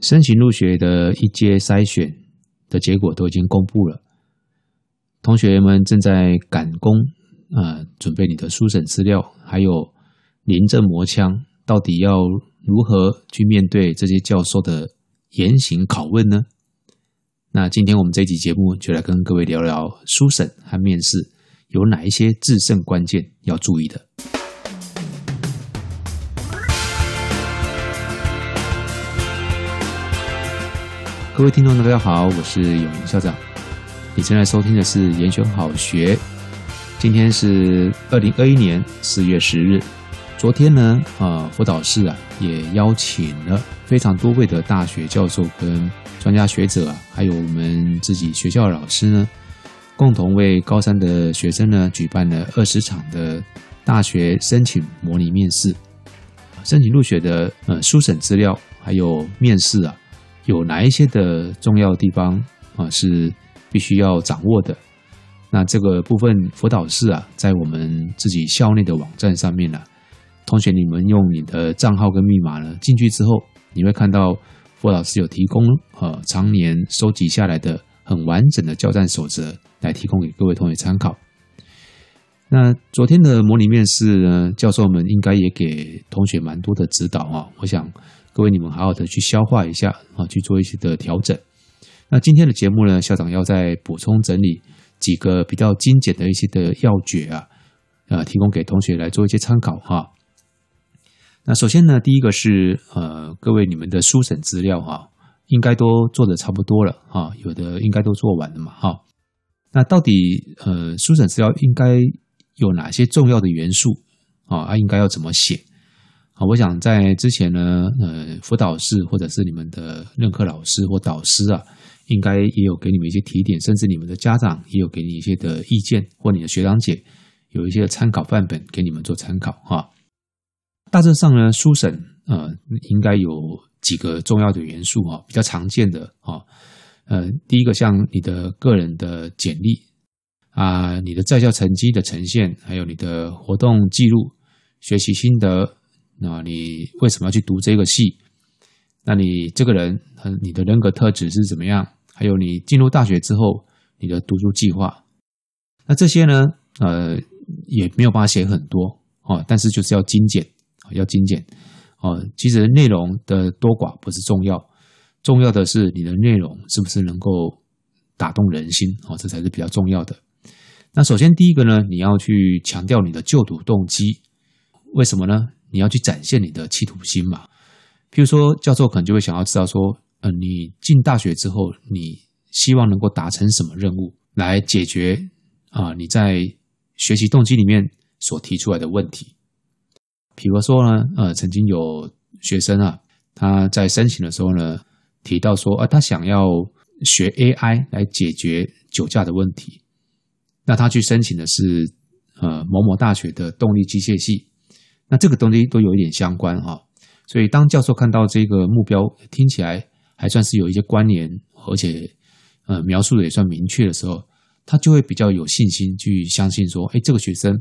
申请入学的一阶筛选的结果都已经公布了，同学们正在赶工啊、呃，准备你的书审资料，还有临阵磨枪，到底要如何去面对这些教授的严刑拷问呢？那今天我们这期节目就来跟各位聊聊书审和面试有哪一些制胜关键要注意的。各位听众，大家好，我是永明校长。你正在收听的是研选好学。今天是二零二一年四月十日。昨天呢，呃，辅导室啊也邀请了非常多位的大学教授跟专家学者啊，还有我们自己学校老师呢，共同为高三的学生呢举办了二十场的大学申请模拟面试。申请入学的呃书审资料还有面试啊。有哪一些的重要地方啊是必须要掌握的？那这个部分辅导室啊，在我们自己校内的网站上面呢、同学你们用你的账号跟密码呢进去之后，你会看到辅导室有提供呃常年收集下来的很完整的教战守则来提供给各位同学参考。那昨天的模拟面试呢，教授们应该也给同学蛮多的指导啊，我想。各位，你们好好的去消化一下啊，去做一些的调整。那今天的节目呢，校长要再补充整理几个比较精简的一些的要诀啊，呃，提供给同学来做一些参考哈。那首先呢，第一个是呃，各位你们的书审资料哈，应该都做的差不多了哈，有的应该都做完了嘛哈。那到底呃，书审资料应该有哪些重要的元素啊？啊，应该要怎么写？我想在之前呢，呃，辅导室或者是你们的任课老师或导师啊，应该也有给你们一些提点，甚至你们的家长也有给你一些的意见，或你的学长姐有一些参考范本给你们做参考哈。大致上呢，书审呃应该有几个重要的元素哈，比较常见的啊，呃，第一个像你的个人的简历啊，你的在校成绩的呈现，还有你的活动记录、学习心得。那你为什么要去读这个系？那你这个人你的人格特质是怎么样？还有你进入大学之后你的读书计划，那这些呢？呃，也没有办法写很多哦，但是就是要精简，要精简哦。其实内容的多寡不是重要，重要的是你的内容是不是能够打动人心哦，这才是比较重要的。那首先第一个呢，你要去强调你的就读动机，为什么呢？你要去展现你的企图心嘛？譬如说，教授可能就会想要知道说，呃，你进大学之后，你希望能够达成什么任务，来解决啊、你在学习动机里面所提出来的问题。比如说呢，呃，曾经有学生啊，他在申请的时候呢，提到说，啊，他想要学 AI 来解决酒驾的问题，那他去申请的是呃某某大学的动力机械系。那这个东西都有一点相关啊，所以当教授看到这个目标听起来还算是有一些关联，而且呃描述的也算明确的时候，他就会比较有信心去相信说，哎，这个学生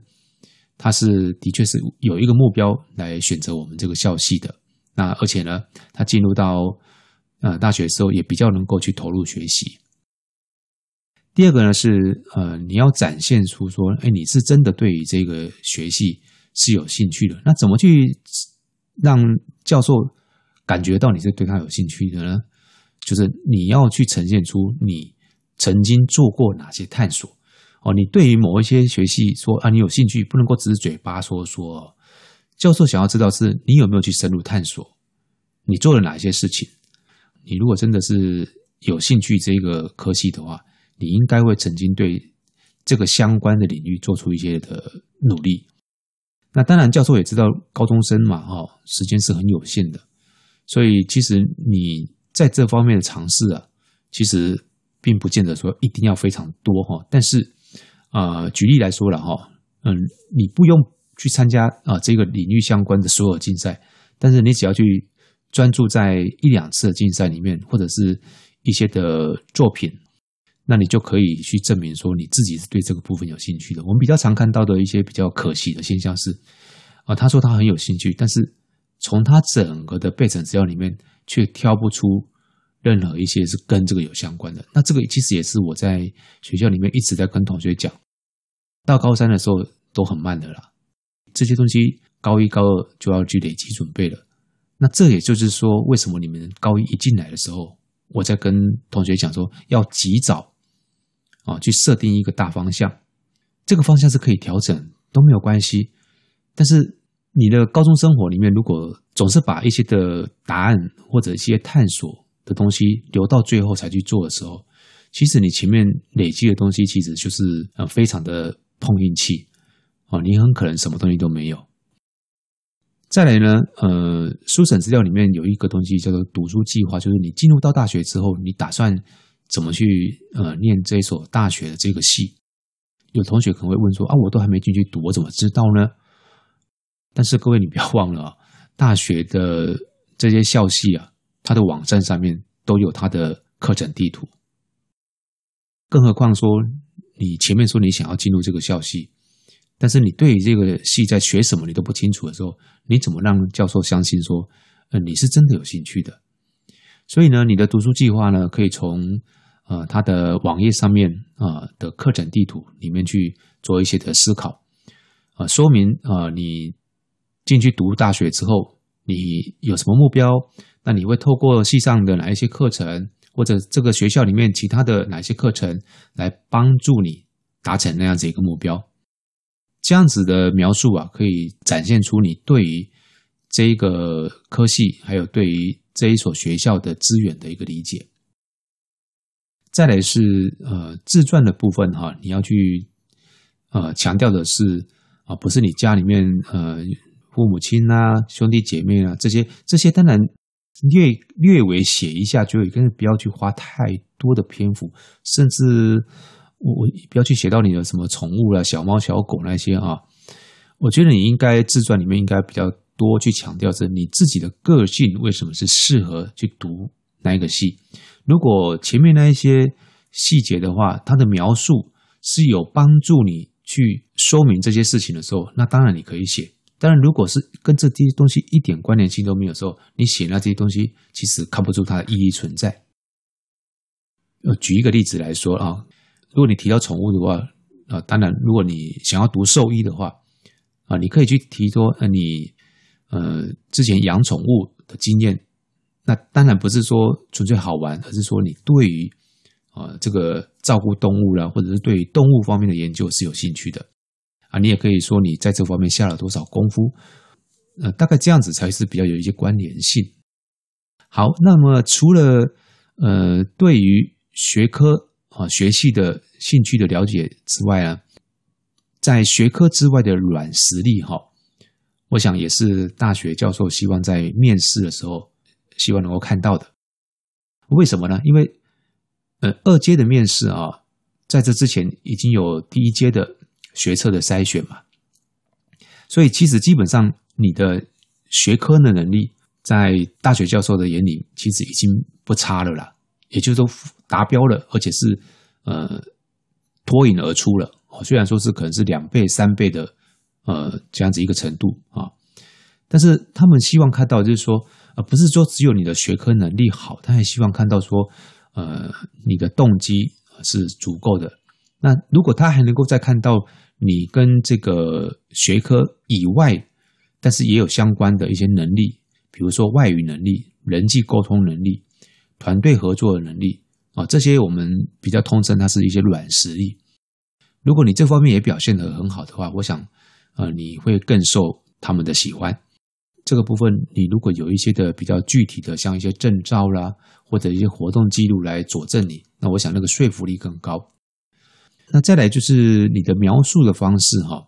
他是的确是有一个目标来选择我们这个校系的。那而且呢，他进入到呃大学的时候也比较能够去投入学习。第二个呢是呃你要展现出说，哎，你是真的对于这个学系。是有兴趣的，那怎么去让教授感觉到你是对他有兴趣的呢？就是你要去呈现出你曾经做过哪些探索哦。你对于某一些学系说啊，你有兴趣，不能够只是嘴巴说说。教授想要知道是你有没有去深入探索，你做了哪些事情。你如果真的是有兴趣这个科系的话，你应该会曾经对这个相关的领域做出一些的努力。那当然，教授也知道高中生嘛，哈，时间是很有限的，所以其实你在这方面的尝试啊，其实并不见得说一定要非常多哈。但是，呃，举例来说了哈，嗯，你不用去参加啊这个领域相关的所有竞赛，但是你只要去专注在一两次的竞赛里面，或者是一些的作品。那你就可以去证明说你自己是对这个部分有兴趣的。我们比较常看到的一些比较可惜的现象是，啊，他说他很有兴趣，但是从他整个的备审资料里面却挑不出任何一些是跟这个有相关的。那这个其实也是我在学校里面一直在跟同学讲，到高三的时候都很慢的啦，这些东西高一高二就要去累积准备了。那这也就是说，为什么你们高一一进来的时候，我在跟同学讲说，要及早啊去设定一个大方向，这个方向是可以调整，都没有关系。但是你的高中生活里面，如果总是把一些的答案或者一些探索的东西留到最后才去做的时候，其实你前面累积的东西，其实就是呃非常的碰运气啊，你很可能什么东西都没有。再来呢，呃，书审资料里面有一个东西叫做读书计划，就是你进入到大学之后，你打算怎么去呃念这所大学的这个系？有同学可能会问说啊，我都还没进去读，我怎么知道呢？但是各位你不要忘了啊，大学的这些校系啊，它的网站上面都有它的课程地图，更何况说你前面说你想要进入这个校系。但是你对于这个系在学什么你都不清楚的时候，你怎么让教授相信说，呃，你是真的有兴趣的？所以呢，你的读书计划呢，可以从呃他的网页上面啊、呃、的课程地图里面去做一些的思考，呃，说明、呃、你进去读大学之后，你有什么目标？那你会透过系上的哪一些课程，或者这个学校里面其他的哪些课程来帮助你达成那样子一个目标？这样子的描述啊，可以展现出你对于这一个科系，还有对于这一所学校的资源的一个理解。再来是呃自传的部分哈，你要去呃强调的是啊，不是你家里面呃父母亲啊、兄弟姐妹啊这些这些，当然略略微写一下就可以，但是不要去花太多的篇幅，甚至。我我不要去写到你的什么宠物啦、小猫小狗那些啊，我觉得你应该自传里面应该比较多去强调是你自己的个性为什么是适合去读那一个系。如果前面那一些细节的话，它的描述是有帮助你去说明这些事情的时候，那当然你可以写。当然，如果是跟这些东西一点关联性都没有的时候，你写那这些东西其实看不出它的意义存在。呃，举一个例子来说啊。如果你提到宠物的话，啊，当然，如果你想要读兽医的话，啊，你可以去提说，呃，你呃之前养宠物的经验，那当然不是说纯粹好玩，而是说你对于啊这个照顾动物啦，或者是对于动物方面的研究是有兴趣的，啊，你也可以说你在这方面下了多少功夫，呃，大概这样子才是比较有一些关联性。好，那么除了呃对于学科。啊，学系的兴趣的了解之外啊，在学科之外的软实力哈，我想也是大学教授希望在面试的时候希望能够看到的。为什么呢？因为呃，二阶的面试啊，在这之前已经有第一阶的学测的筛选嘛，所以其实基本上你的学科的能力，在大学教授的眼里，其实已经不差了啦。也就是说达标了，而且是呃脱颖而出了。虽然说是可能是两倍、三倍的呃这样子一个程度啊，但是他们希望看到就是说，而不是说只有你的学科能力好，他还希望看到说，呃你的动机是足够的。那如果他还能够再看到你跟这个学科以外，但是也有相关的一些能力，比如说外语能力、人际沟通能力。团队合作的能力啊，这些我们比较通称，它是一些软实力。如果你这方面也表现得很好的话，我想，呃，你会更受他们的喜欢。这个部分，你如果有一些的比较具体的，像一些证照啦，或者一些活动记录来佐证你，那我想那个说服力更高。那再来就是你的描述的方式哈，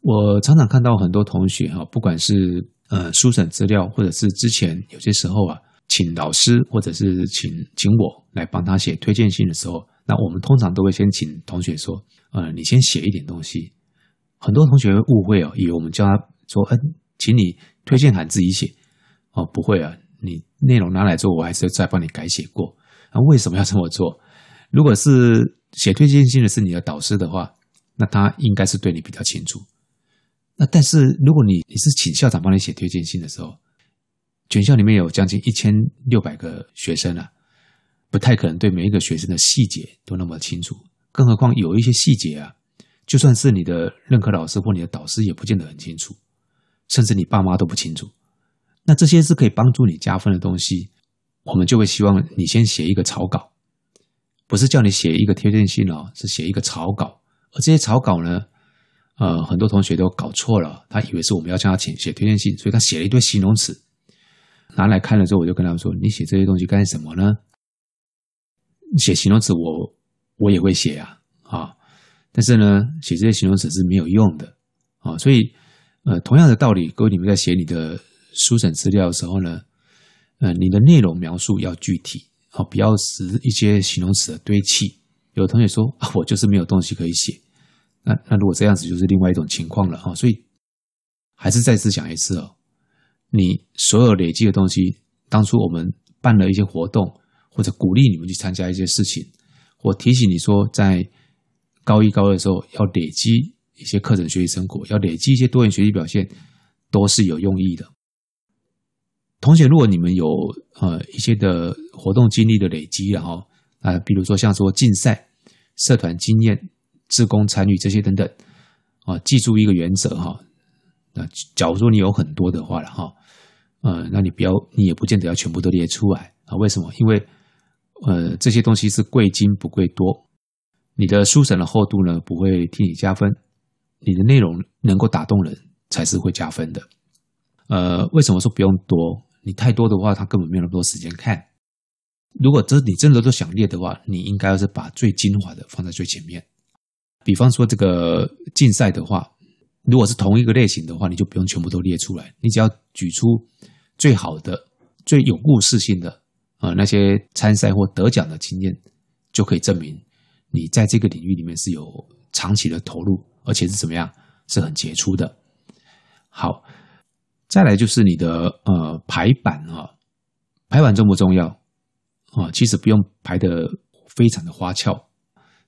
我常常看到很多同学哈，不管是呃书审资料，或者是之前有些时候啊。请老师或者是请请我来帮他写推荐信的时候，那我们通常都会先请同学说：“呃，你先写一点东西。”很多同学会误会哦，以为我们叫他说：“嗯、请你推荐函自己写。”哦，不会啊，你内容拿来之后，我还是再帮你改写过。那为什么要这么做？如果是写推荐信的是你的导师的话，那他应该是对你比较清楚。那但是如果你你是请校长帮你写推荐信的时候，全校里面有将近一千六百个学生啊，不太可能对每一个学生的细节都那么清楚，更何况有一些细节啊，就算是你的任课老师或你的导师也不见得很清楚，甚至你爸妈都不清楚。那这些是可以帮助你加分的东西，我们就会希望你先写一个草稿，不是叫你写一个推荐信哦，是写一个草稿。而这些草稿呢，呃，很多同学都搞错了，他以为是我们要叫他写写推荐信，所以他写了一堆形容词，拿来看了之后，我就跟他说：“你写这些东西干什么呢？写形容词我，我我也会写啊，啊，但是呢，写这些形容词是没有用的啊。所以，呃，同样的道理，各位你们在写你的书审资料的时候呢，呃，你的内容描述要具体，啊，不要是一些形容词的堆砌。有同学说啊，我就是没有东西可以写。”那那如果这样子就是另外一种情况了哈，所以还是再次讲一次哦，你所有累积的东西，当初我们办了一些活动，或者鼓励你们去参加一些事情，或提醒你说在高一高二的时候要累积一些课程学习成果，要累积一些多元学习表现，都是有用意的。同学，如果你们有呃一些的活动经历的累积，然后啊，比如说像说竞赛、社团经验。自工参与这些等等，啊，记住一个原则哈。那假如说你有很多的话了哈，呃，那你不要，你也不见得要全部都列出来啊。为什么？因为呃，这些东西是贵精不贵多。你的书审的厚度呢，不会替你加分，你的内容能够打动人才是会加分的。呃，为什么说不用多？你太多的话，他根本没有那么多时间看。如果这你真的都想列的话，你应该要是把最精华的放在最前面。比方说这个竞赛的话，如果是同一个类型的话，你就不用全部都列出来，你只要举出最好的、最有故事性的啊、呃、那些参赛或得奖的经验，就可以证明你在这个领域里面是有长期的投入，而且是怎么样，是很杰出的。好，再来就是你的呃排版啊，排版重不重要啊？其实不用排得非常的花俏。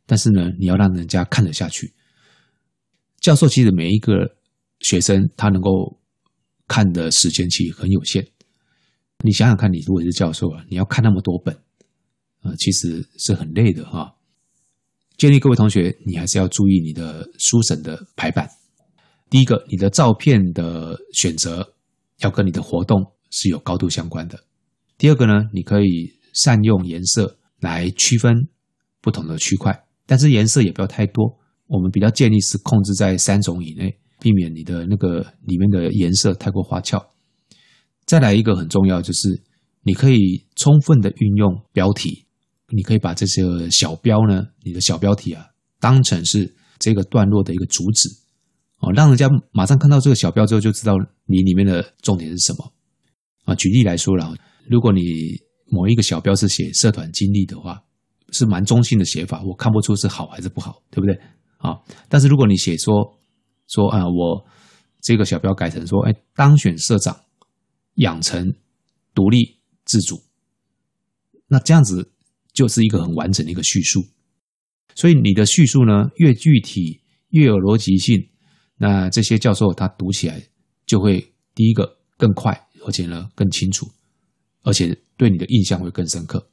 但是呢，你要让人家看得下去。教授其实每一个学生他能够看的时间其实很有限。你想想看，你如果是教授啊，你要看那么多本，呃，其实是很累的哈。建议各位同学，你还是要注意你的书审的排版。第一个，你的照片的选择要跟你的活动是有高度相关的。第二个呢，你可以善用颜色来区分不同的区块。但是颜色也不要太多，我们比较建议是控制在三种以内，避免你的那个里面的颜色太过花俏。再来一个很重要，就是你可以充分的运用标题，你可以把这些小标呢，你的小标题啊，当成是这个段落的一个主旨，哦，让人家马上看到这个小标之后就知道你里面的重点是什么。啊，举例来说了，如果你某一个小标是写社团经历的话。是蛮中性的写法，我看不出是好还是不好，对不对？啊，但是如果你写说说啊，我这个小标改成说，哎，当选社长，养成独立自主，那这样子就是一个很完整的一个叙述。所以你的叙述呢，越具体越有逻辑性，那这些教授他读起来就会第一个更快，而且呢更清楚，而且对你的印象会更深刻。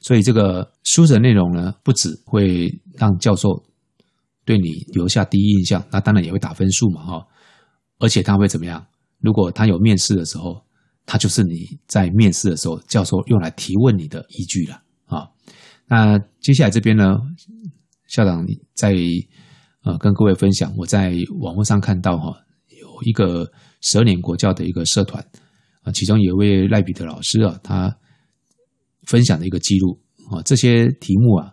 所以这个书的内容呢，不只会让教授对你留下第一印象，那当然也会打分数嘛，哈。而且他会怎么样？如果他有面试的时候，他就是你在面试的时候，教授用来提问你的依据了啊。那接下来这边呢，校长在呃跟各位分享，我在网络上看到哈，有一个蛇年国教的一个社团啊，其中有一位赖彼得老师啊，他。分享的一个记录啊，这些题目啊，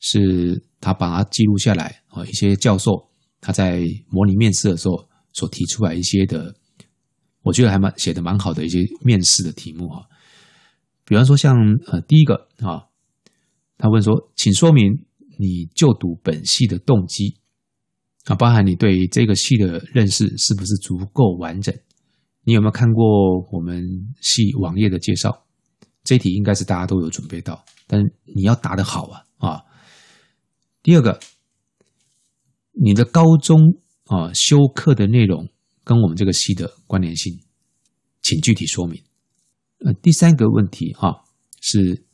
是他把它记录下来啊。一些教授他在模拟面试的时候所提出来一些的，我觉得还蛮写的蛮好的一些面试的题目哈。比方说像呃第一个啊，他问说，请说明你就读本系的动机啊，包含你对这个系的认识是不是足够完整？你有没有看过我们系网页的介绍？这题应该是大家都有准备到，但你要答得好啊啊！第二个，你的高中啊修课的内容跟我们这个系的关联性，请具体说明。呃，第三个问题哈、是，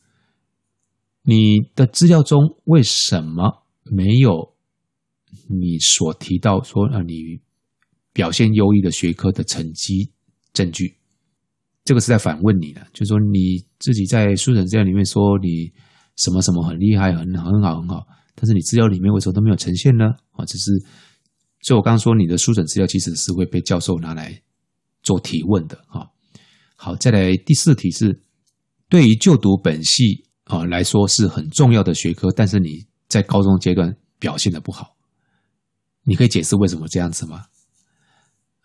你的资料中为什么没有你所提到说啊你表现优异的学科的成绩证据？这个是在反问你的，就是说你自己在书审资料里面说你什么什么很厉害、很好、很好、很好，但是你资料里面为什么都没有呈现呢？啊，只是，所以我刚刚说你的书审资料其实是会被教授拿来做提问的啊。好，再来第四题是，对于就读本系啊来说是很重要的学科，但是你在高中阶段表现的不好，你可以解释为什么这样子吗？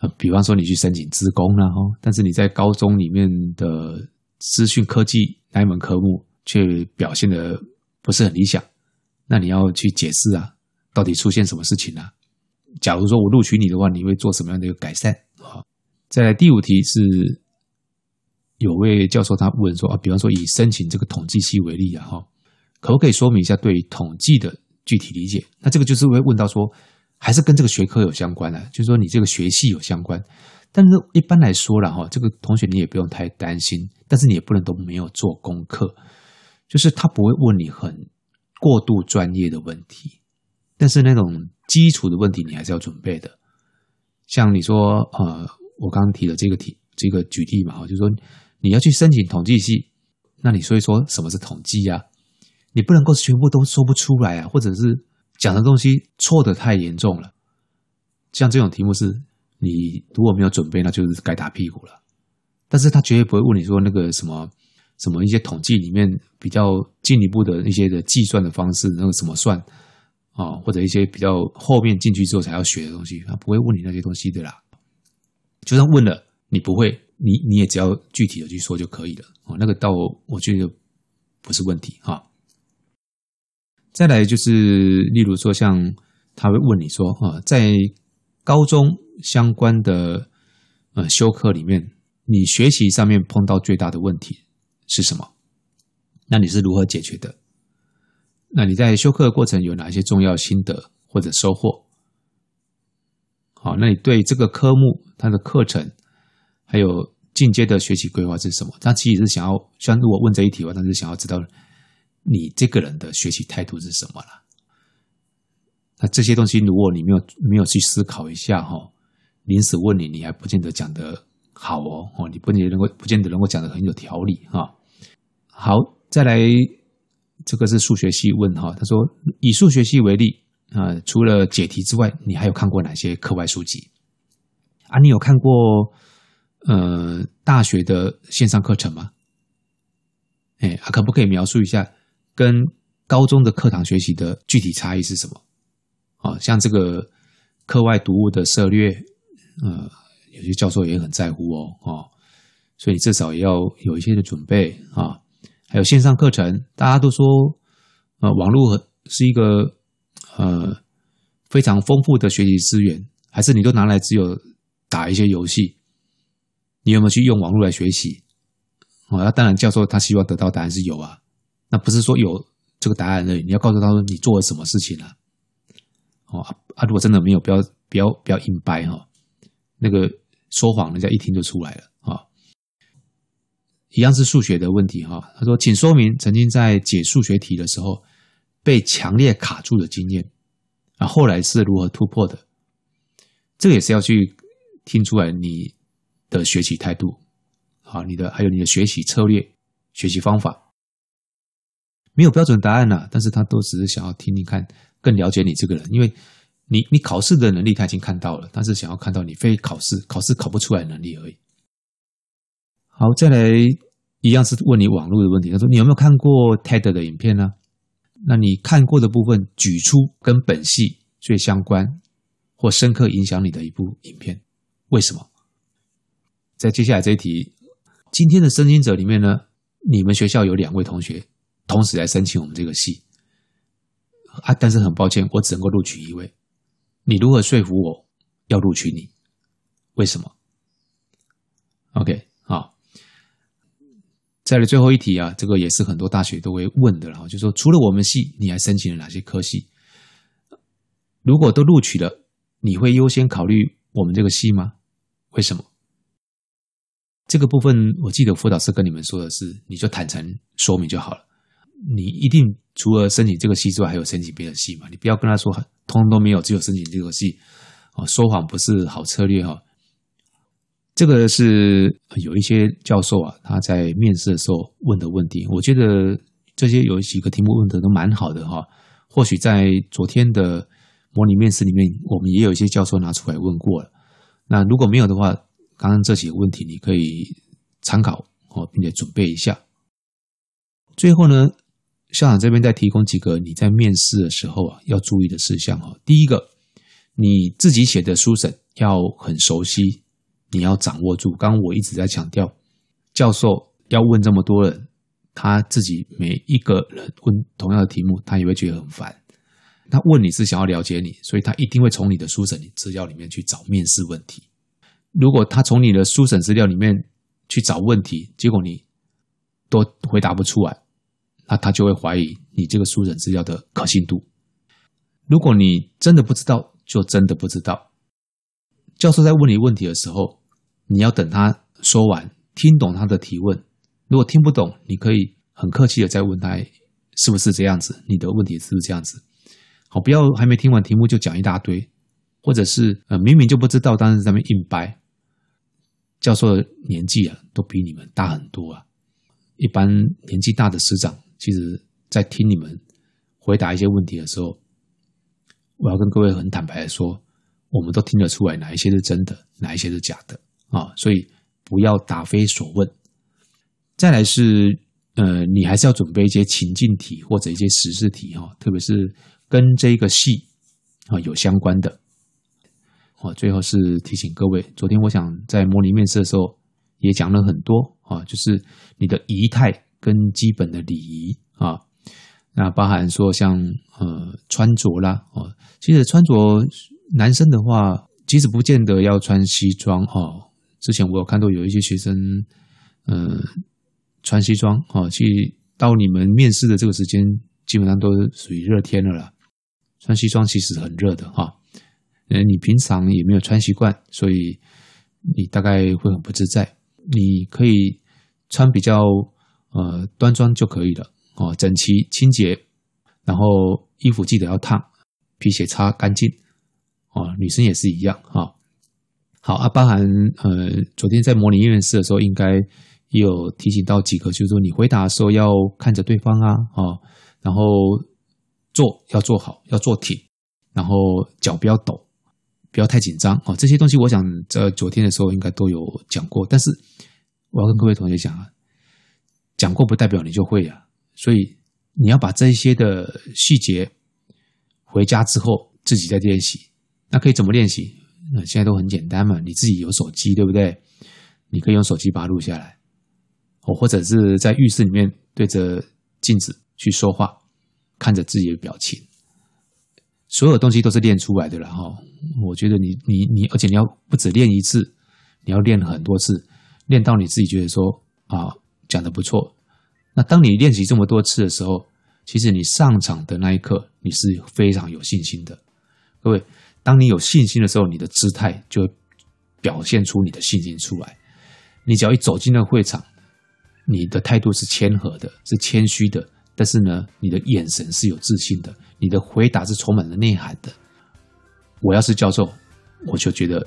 呃，比方说你去申请资工了哈，但是你在高中里面的资讯科技那一门科目却表现的不是很理想，那你要去解释啊，到底出现什么事情啊？假如说我录取你的话，你会做什么样的一个改善？好，再来第五题是。有位教授他问说啊，比方说以申请这个统计系为例啊，哈，可不可以说明一下对于统计的具体理解？那这个就是会问到说，还是跟这个学科有相关的，就是说你这个学系有相关。但是一般来说了哈，这个同学你也不用太担心，但是你也不能都没有做功课，就是他不会问你很过度专业的问题，但是那种基础的问题你还是要准备的。像你说呃，我刚刚提的这个题，这个举例嘛，就是说。你要去申请统计系，那你说一说什么是统计呀？你不能够全部都说不出来啊，或者是讲的东西错的太严重了。像这种题目是，你如果没有准备，那就是该打屁股了。但是他绝对不会问你说那个什么什么一些统计里面比较进一步的一些的计算的方式，那个怎么算啊，或者一些比较后面进去之后才要学的东西，他不会问你那些东西的啦。就算问了，你不会。你你也只要具体的去说就可以了哦，那个倒我觉得不是问题哈。再来就是，例如说像他会问你说啊，在高中相关的呃修课里面，你学习上面碰到最大的问题是什么？那你是如何解决的？那你在修课的过程有哪些重要心得或者收获？好，那你对这个科目它的课程。还有进阶的学习规划是什么？他其实是想要，像如果问这一题的话，他是想要知道你这个人的学习态度是什么了。那这些东西，如果你没有没有去思考一下哈，临时问你，你还不见得讲得好哦。哦，你不见得能够，不见得能够讲得很有条理哈。好，再来，这个是数学系问哈，他说以数学系为例啊，除了解题之外，你还有看过哪些课外书籍啊？你有看过？呃，大学的线上课程吗？哎，可不可以描述一下跟高中的课堂学习的具体差异是什么？啊，像这个课外读物的涉略，呃，有些教授也很在乎哦，哦，所以至少也要有一些的准备啊。还有线上课程，大家都说，呃，网络是一个呃非常丰富的学习资源，还是你都拿来只有打一些游戏？你有没有去用网络来学习？哦，那当然，教授他希望得到答案是有啊。那不是说有这个答案而已，你要告诉他说你做了什么事情了。哦啊，如果真的没有，不要不要不要硬掰哈。那个说谎，人家一听就出来了。一样是数学的问题哈。他说，请说明曾经在解数学题的时候被强烈卡住的经验啊，后来是如何突破的？这个也是要去听出来你。的学习态度，好，你的还有你的学习策略、学习方法，没有标准答案呐、但是他都只是想要听听看，更了解你这个人，因为你你考试的能力他已经看到了，但是想要看到你非考试考试考不出来能力而已。好，再来一样是问你网络的问题，他说你有没有看过 TED 的影片呢？那你看过的部分，举出跟本系最相关或深刻影响你的一部影片，为什么？在接下来这一题，今天的申请者里面呢，你们学校有两位同学同时来申请我们这个系啊，但是很抱歉，我只能够录取一位。你如何说服我要录取你？为什么？OK，再来最后一题啊，这个也是很多大学都会问的了，就是说除了我们系，你还申请了哪些科系？如果都录取了，你会优先考虑我们这个系吗？为什么？这个部分我记得辅导师跟你们说的是，你就坦诚说明就好了。你一定除了申请这个系之外，还有申请别的系嘛？你不要跟他说通通都没有，只有申请这个系。哦，说谎不是好策略哈。这个是有一些教授啊，他在面试的时候问的问题。我觉得这些有几个题目问的都蛮好的哈。或许在昨天的模拟面试里面，我们也有一些教授拿出来问过了。那如果没有的话，刚刚这几个问题你可以参考哦，并且准备一下。最后呢，校长这边再提供几个你在面试的时候啊要注意的事项哈。第一个，你自己写的书审要很熟悉，你要掌握住。刚刚我一直在强调，教授要问这么多人，他自己每一个人问同样的题目，他也会觉得很烦。他问你是想要了解你，所以他一定会从你的书审资料里面去找面试问题。如果他从你的书审资料里面去找问题，结果你都回答不出来，那他就会怀疑你这个书审资料的可信度。如果你真的不知道，就真的不知道。教授在问你问题的时候，你要等他说完，听懂他的提问。如果听不懂，你可以很客气的再问他是不是这样子，你的问题是不是这样子。好，不要还没听完题目就讲一大堆，或者是呃明明就不知道，但是在那边硬掰。教授的年纪啊，都比你们大很多啊。一般年纪大的师长，其实在听你们回答一些问题的时候，我要跟各位很坦白的说，我们都听得出来哪一些是真的，哪一些是假的啊。所以不要答非所问。再来是呃，你还是要准备一些情境题或者一些实事题哈，特别是跟这个系啊有相关的。哦，最后是提醒各位，昨天我想在模拟面试的时候也讲了很多啊，就是你的仪态跟基本的礼仪啊，那包含说像呃穿着啦哦，其实穿着男生的话，其实不见得要穿西装哦。之前我有看到有一些学生嗯、穿西装哦，去到你们面试的这个时间，基本上都属于热天了啦。穿西装其实很热的哈。呃，你平常也没有穿习惯，所以你大概会很不自在。你可以穿比较呃端庄就可以了哦，整齐清洁，然后衣服记得要烫，皮鞋擦干净哦。女生也是一样哈、哦。好啊，包含呃，昨天在模拟面试的时候，应该也有提醒到几个，就是说你回答的时候要看着对方啊，哦，然后坐要坐好，要坐挺，然后脚不要抖。不要太紧张哦，这些东西我想在昨天的时候应该都有讲过，但是我要跟各位同学讲啊，讲过不代表你就会啊，所以你要把这些的细节回家之后自己再练习。那可以怎么练习？那现在都很简单嘛，你自己有手机对不对？你可以用手机把它录下来，哦，或者是在浴室里面对着镜子去说话，看着自己的表情。所有东西都是练出来的了哈，我觉得你你你，而且你要不止练一次，你要练很多次，练到你自己觉得说啊讲得不错。那当你练习这么多次的时候，其实你上场的那一刻，你是非常有信心的。各位，当你有信心的时候，你的姿态就会表现出你的信心出来。你只要一走进那个会场，你的态度是谦和的，是谦虚的。但是呢，你的眼神是有自信的，你的回答是充满了内涵的。我要是教授，我就觉得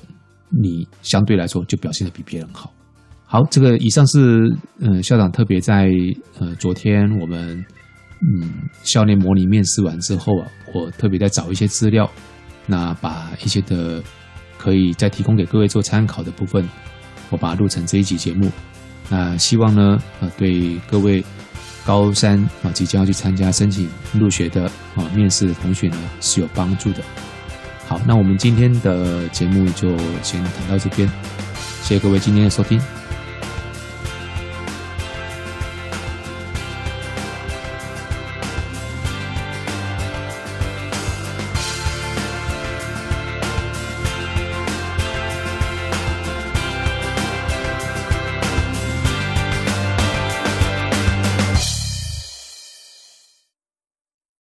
你相对来说就表现的比别人好。好，这个以上是嗯校长特别在呃昨天我们嗯校内模拟面试完之后啊，我特别在找一些资料，那把一些的可以再提供给各位做参考的部分，我把它录成这一集节目。那希望呢，呃，对各位。高三啊，即将要去参加申请入学的啊面试的同学呢，是有帮助的。好，那我们今天的节目就先谈到这边，谢谢各位今天的收听。